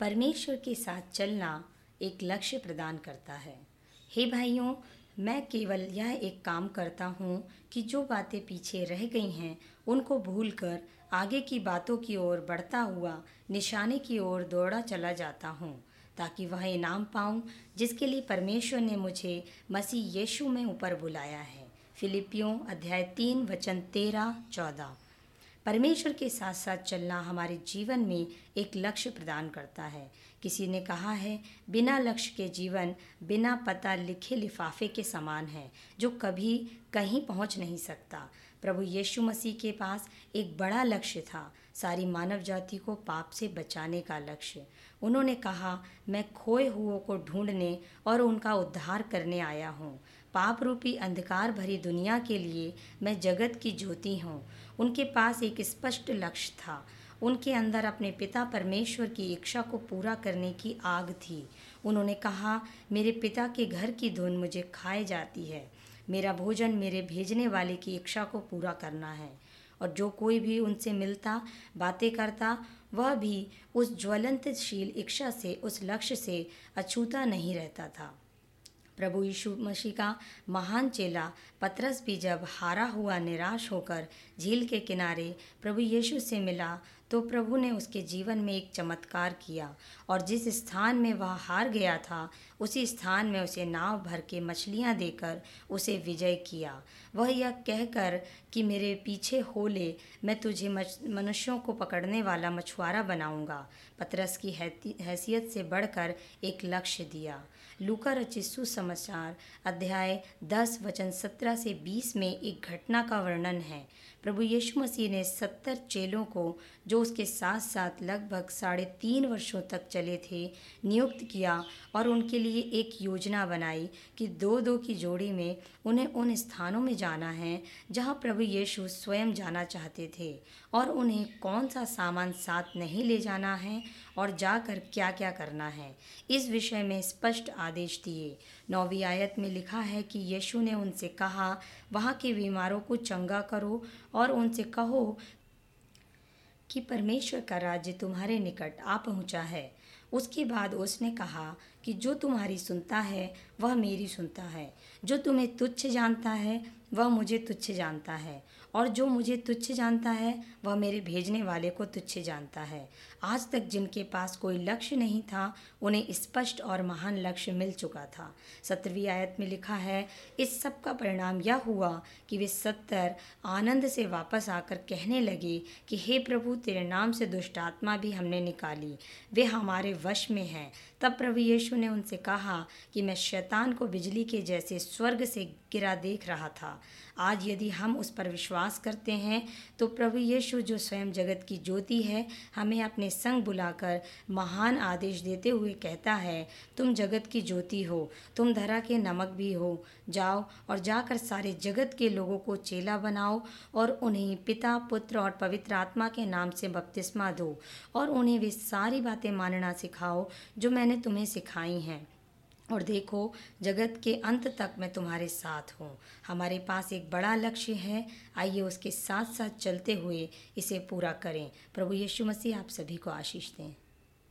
परमेश्वर के साथ चलना एक लक्ष्य प्रदान करता है। हे भाइयों, मैं केवल यह एक काम करता हूँ कि जो बातें पीछे रह गई हैं, उनको भूलकर आगे की बातों की ओर बढ़ता हुआ निशाने की ओर दौड़ा चला जाता हूँ, ताकि वह इनाम पाऊँ जिसके लिए परमेश्वर ने मुझे मसीह यीशु में ऊपर बुलाया है। फिलिपियों अध्याय तीन, वचन तेरह, चौदह। परमेश्वर के साथ साथ चलना हमारे जीवन में एक लक्ष्य प्रदान करता है। किसी ने कहा है, बिना लक्ष्य के जीवन, बिना पता लिखे लिफाफे के समान है, जो कभी कहीं पहुँच नहीं सकता। प्रभु यीशु मसीह के पास एक बड़ा लक्ष्य था, सारी मानव जाति को पाप से बचाने का लक्ष्य। उन्होंने कहा, मैं खोए हुओं को ढूँढने और उनका उद्धार करने आया हूँ। पाप रूपी अंधकार भरी दुनिया के लिए मैं जगत की ज्योति हूँ। उनके पास एक स्पष्ट लक्ष्य था। उनके अंदर अपने पिता परमेश्वर की इच्छा को पूरा करने की आग थी। उन्होंने कहा, मेरे पिता के घर की धुन मुझे खाए जाती है। मेरा भोजन मेरे भेजने वाले की इच्छा को पूरा करना है। और जो कोई भी उनसे मिलता, बातें करता, वह भी उस ज्वलंतशील इच्छा से, उस लक्ष्य से अछूता नहीं रहता था। प्रभु यीशु मसीह का महान चेला पतरस भी जब हारा हुआ निराश होकर झील के किनारे प्रभु यीशु से मिला तो प्रभु ने उसके जीवन में एक चमत्कार किया और जिस स्थान में वह हार गया था, उसी स्थान में उसे नाव भर के मछलियाँ देकर उसे विजय किया। वह यह कहकर कि मेरे पीछे हो ले, मैं तुझे मनुष्यों को पकड़ने वाला मछुआरा बनाऊँगा। पतरस की हैसियत से बढ़कर एक लक्ष्य दिया। लूका रचित सुसमाचार, अध्याय दस, वचन सत्रह से बीस में एक घटना का वर्णन है। प्रभु यीशु मसीह ने सत्तर चेलों को, जो उसके साथ साथ लगभग साढ़े तीन वर्षों तक चले थे, नियुक्त किया और उनके लिए एक योजना बनाई कि दो दो की जोड़ी में उन्हें उन स्थानों में जाना है जहाँ प्रभु यीशु स्वयं जाना चाहते थे और उन्हें कौन सा सामान साथ नहीं ले जाना है और जाकर क्या क्या करना है। इस विषय में स्पष्ट आदेश दिए। नौवीं आयत में लिखा है कि यीशु ने उनसे कहा, वहाँ के बीमारों को चंगा करो और उनसे कहो कि परमेश्वर का राज्य तुम्हारे निकट आ पहुँचा है। उसके बाद उसने कहा कि जो तुम्हारी सुनता है, वह मेरी सुनता है। जो तुम्हें तुच्छ जानता है, वह मुझे तुच्छ जानता है। और जो मुझे तुच्छ जानता है, वह मेरे भेजने वाले को तुच्छ जानता है। आज तक जिनके पास कोई लक्ष्य नहीं था, उन्हें स्पष्ट और महान लक्ष्य मिल चुका था। सत्रहवीं आयत में लिखा है, इस सब का परिणाम यह हुआ कि वे सत्तर आनंद से वापस आकर कहने लगे कि, हे प्रभु, तेरे नाम से दुष्ट आत्मा भी हमने निकाली। वे हमारे वश में हैं। तब प्रभु यीशु ने उनसे कहा कि मैं शैतान को बिजली के जैसे स्वर्ग से गिरा देख रहा था। आज यदि हम उस पर विश्वास करते हैं तो प्रभु यीशु जो स्वयं जगत की ज्योति है, हमें अपने संग बुलाकर महान आदेश देते हुए कहता है, तुम जगत की ज्योति हो, तुम धरा के नमक भी हो, जाओ और जाकर सारे जगत के लोगों को चेला बनाओ और उन्हें पिता, पुत्र और पवित्र आत्मा के नाम से बपतिस्मा दो और उन्हें वे सारी बातें मानना सिखाओ, जो मैंने तुम्हें सिखाई हैं। और देखो, जगत के अंत तक मैं तुम्हारे साथ हूँ। हमारे पास एक बड़ा लक्ष्य है। आइए उसके साथ साथ चलते हुए इसे पूरा करें। प्रभु यीशु मसीह, आप सभी को आशीष दें।